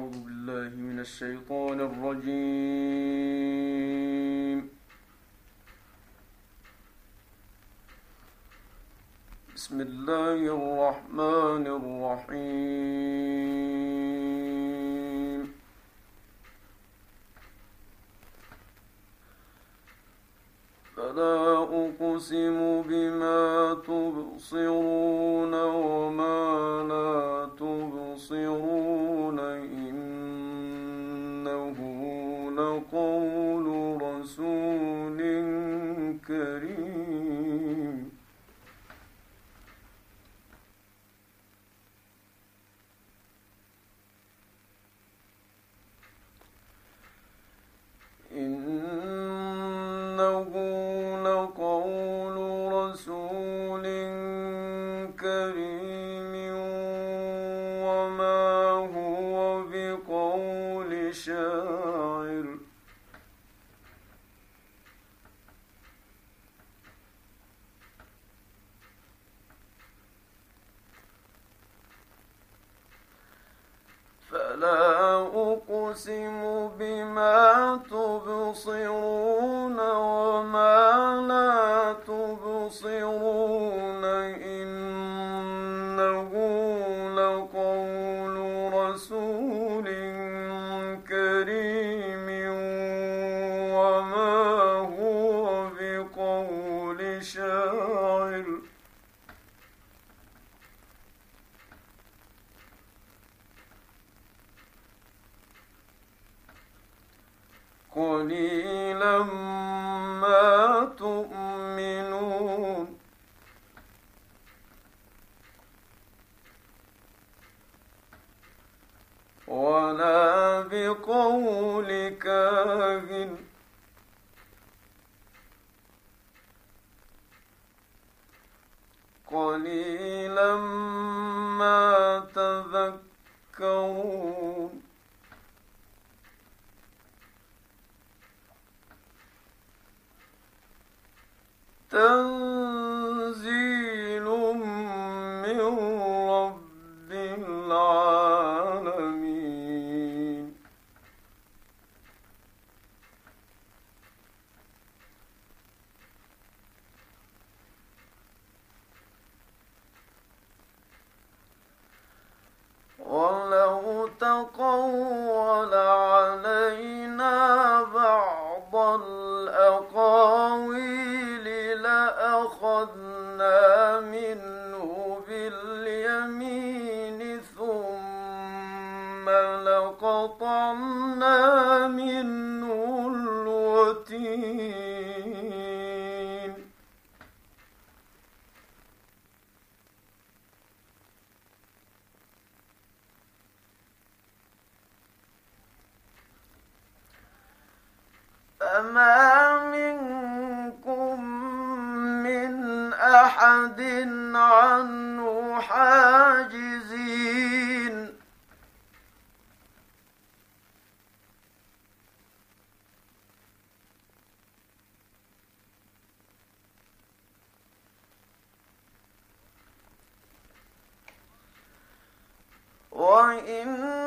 أعوذ بالله من الشيطان الرجيم. بسم الله الرحمن الرحيم. فلا أقسم بما تبصرون وما لا تبصرون. رسول كريم. قليلا إن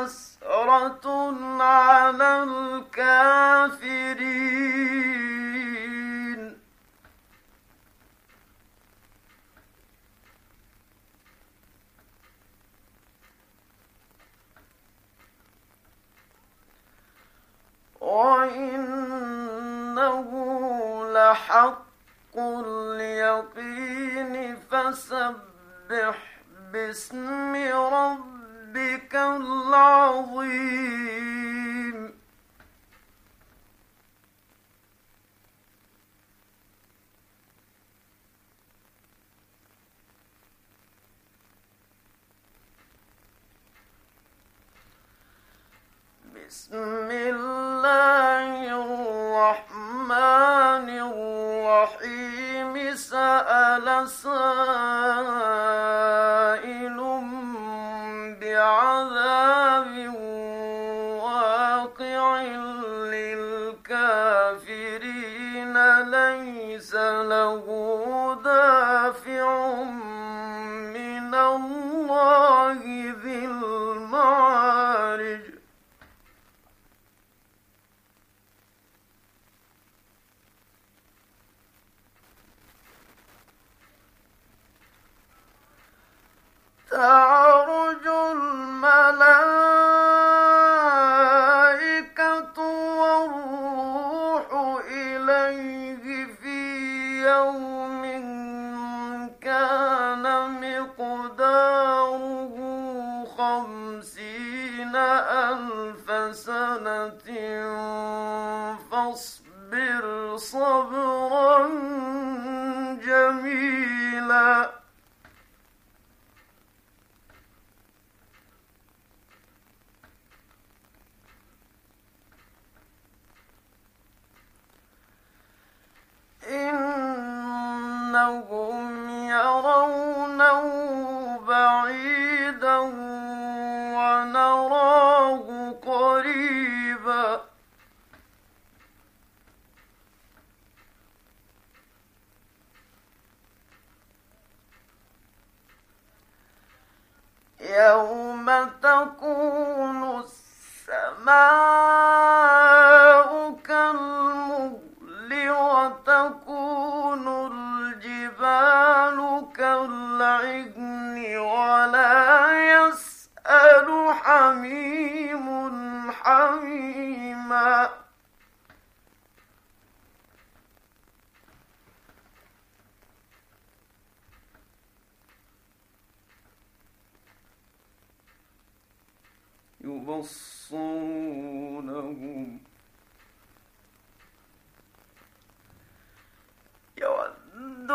house. بسم الله عليه في يوم كان مقداره خمسين فاصبر صبرا فإنهم يرونه بعيدا ونراه قريبا. يوم تكون السماء يبصرونهم. يود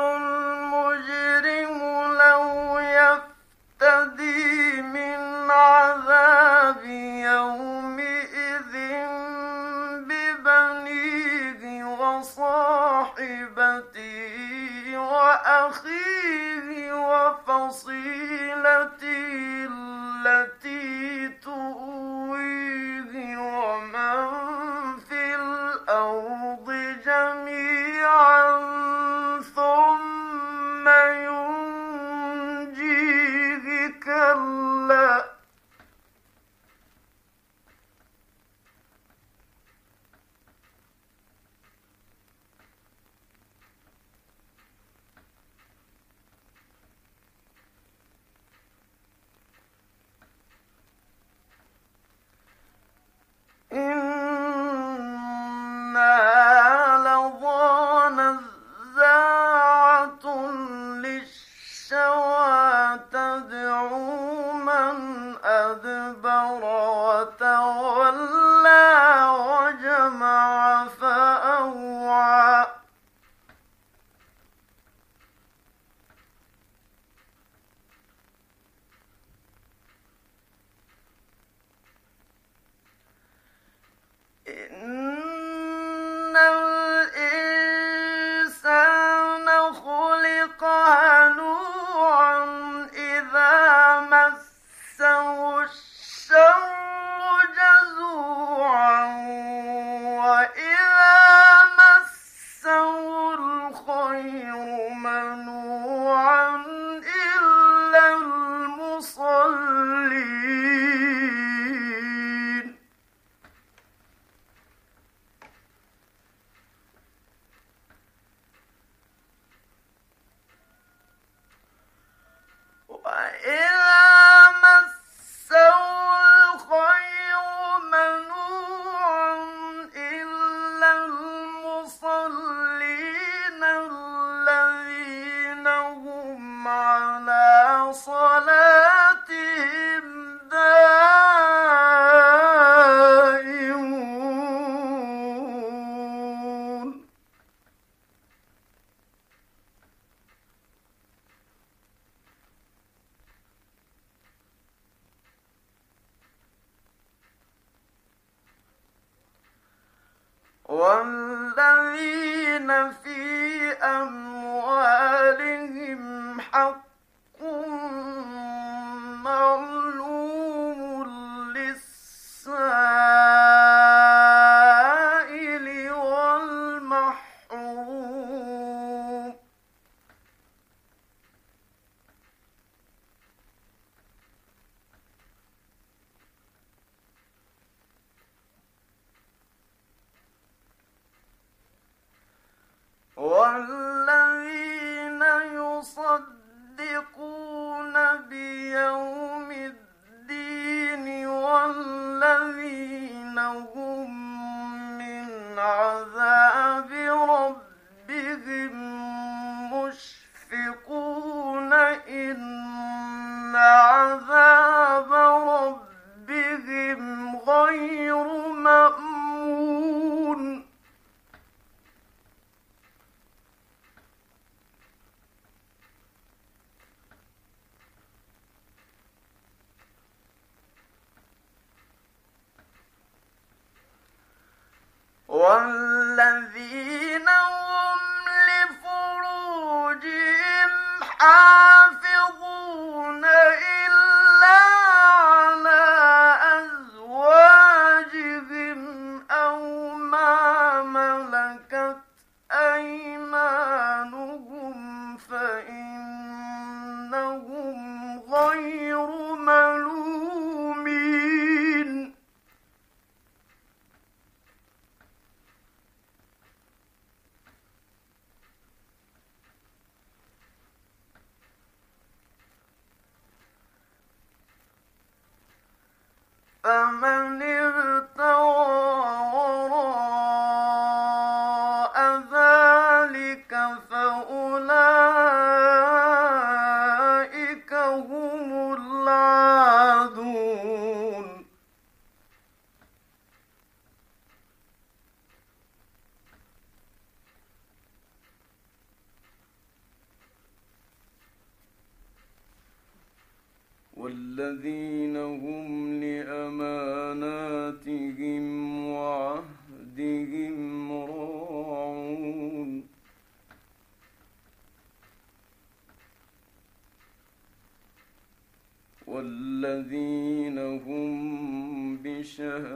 والذين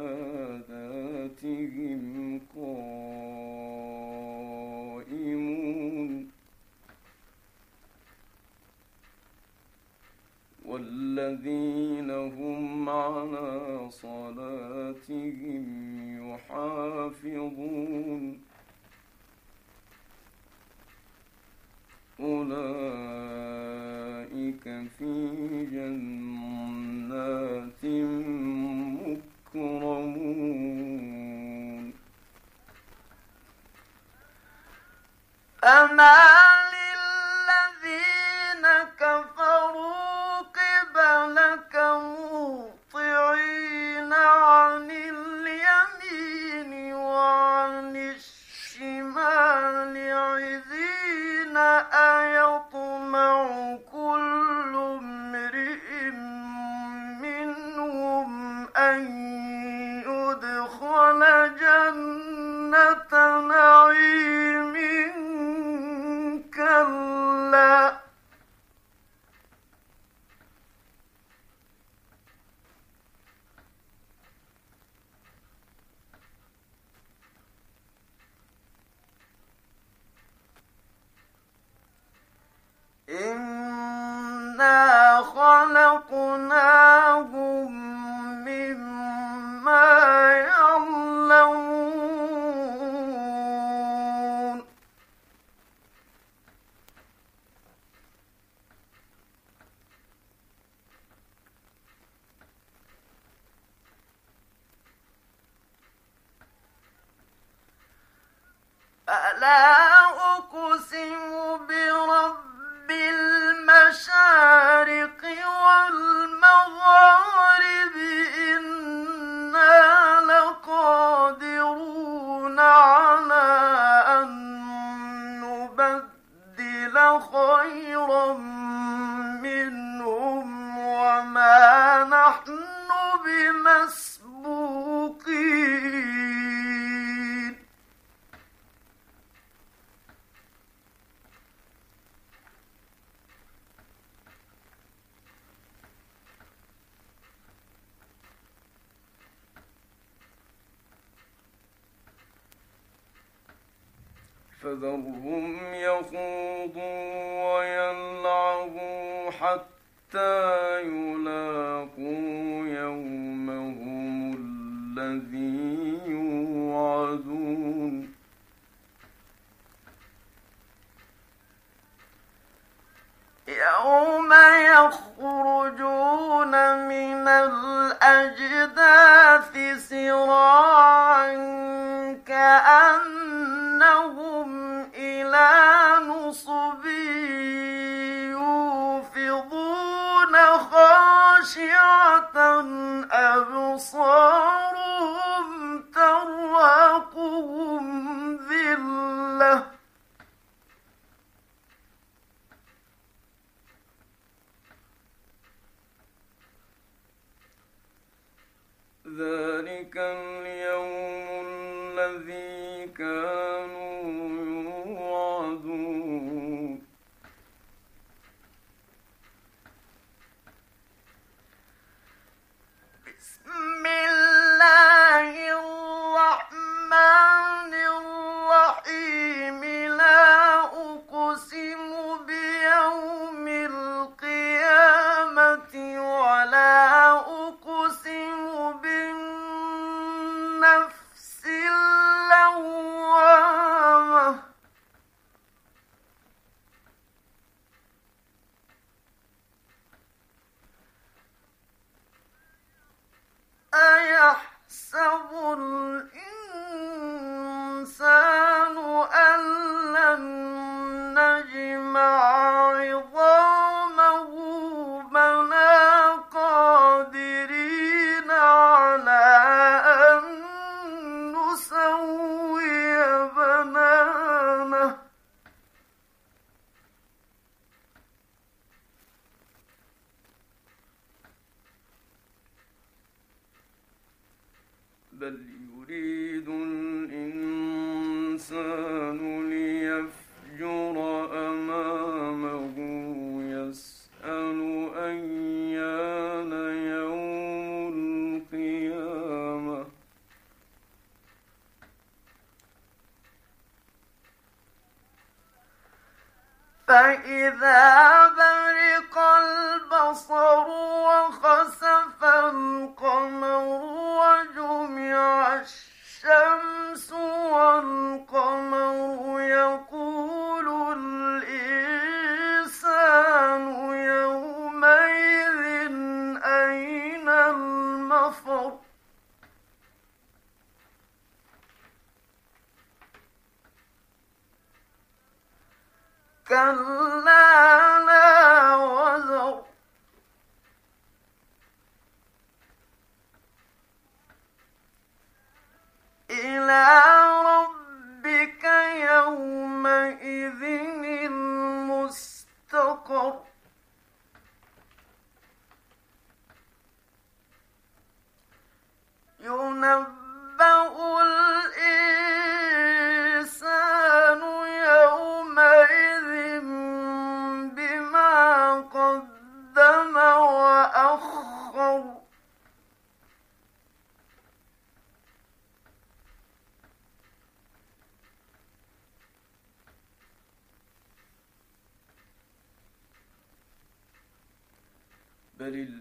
بشهاداتهم قائمون. والذين هم على صلاتهم يحافظون. أولئك في جنات مكرمون أما فذرهم يخوضوا ويلعبوا حتى يلاقوا يومهم الذي يوعدون. يوم يخرجون من الأجداث سراعا كأنهم إلى نصب يوفضون خاشعة أبصارهم ترهقهم ذلة. ذلك اليوم الذي Madrid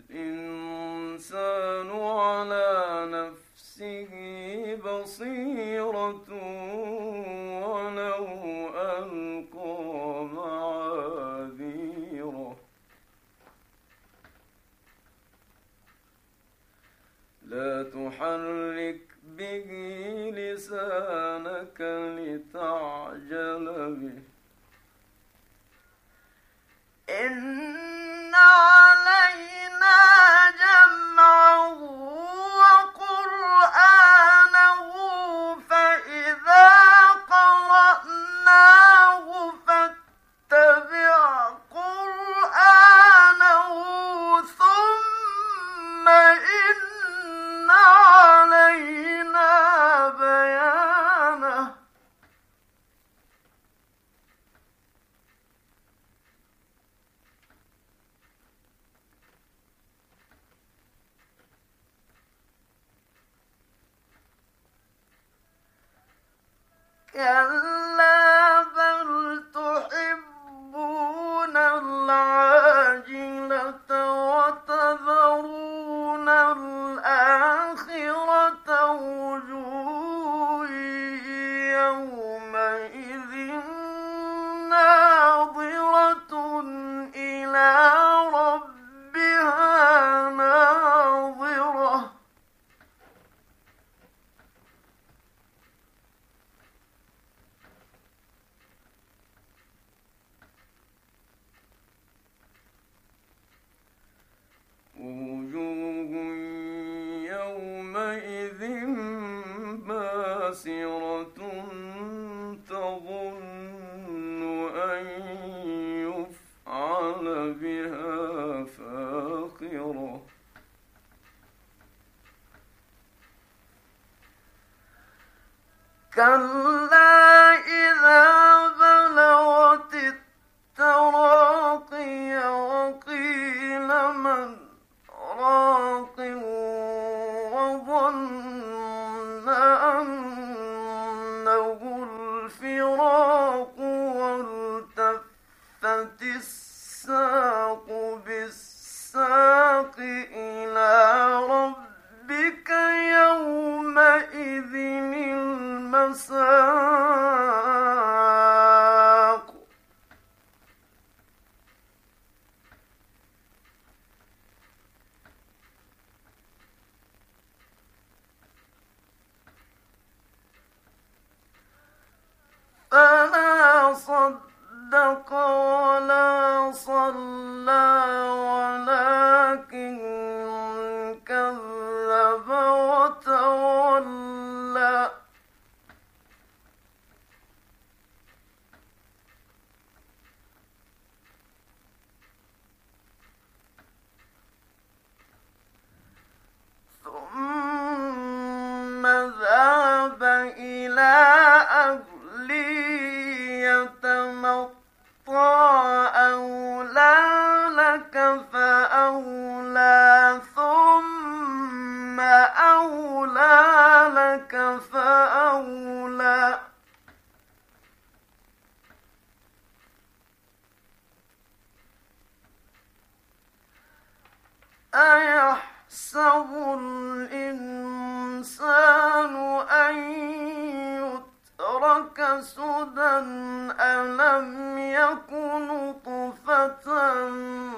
Um,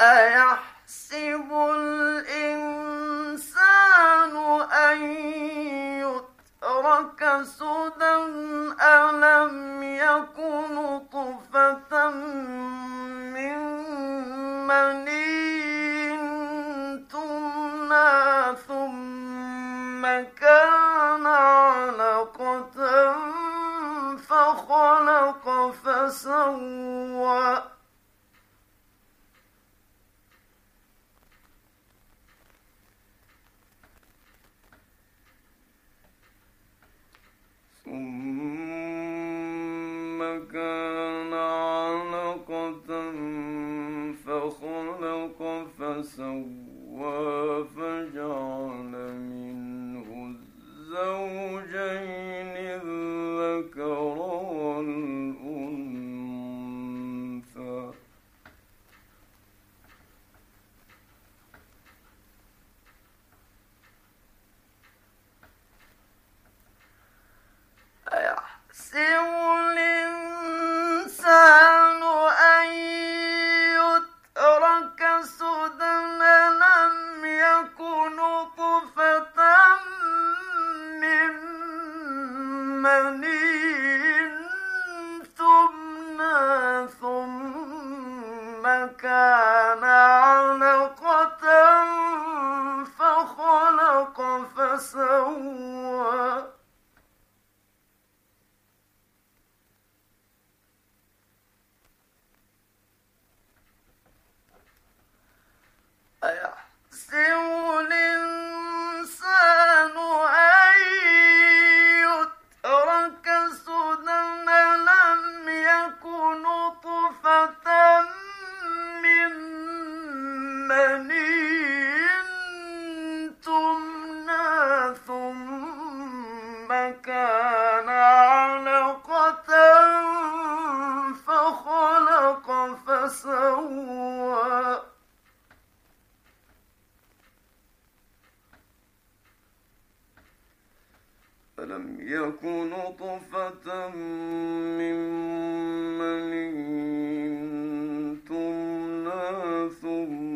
I فسوى فجعل منه الزوجين ثم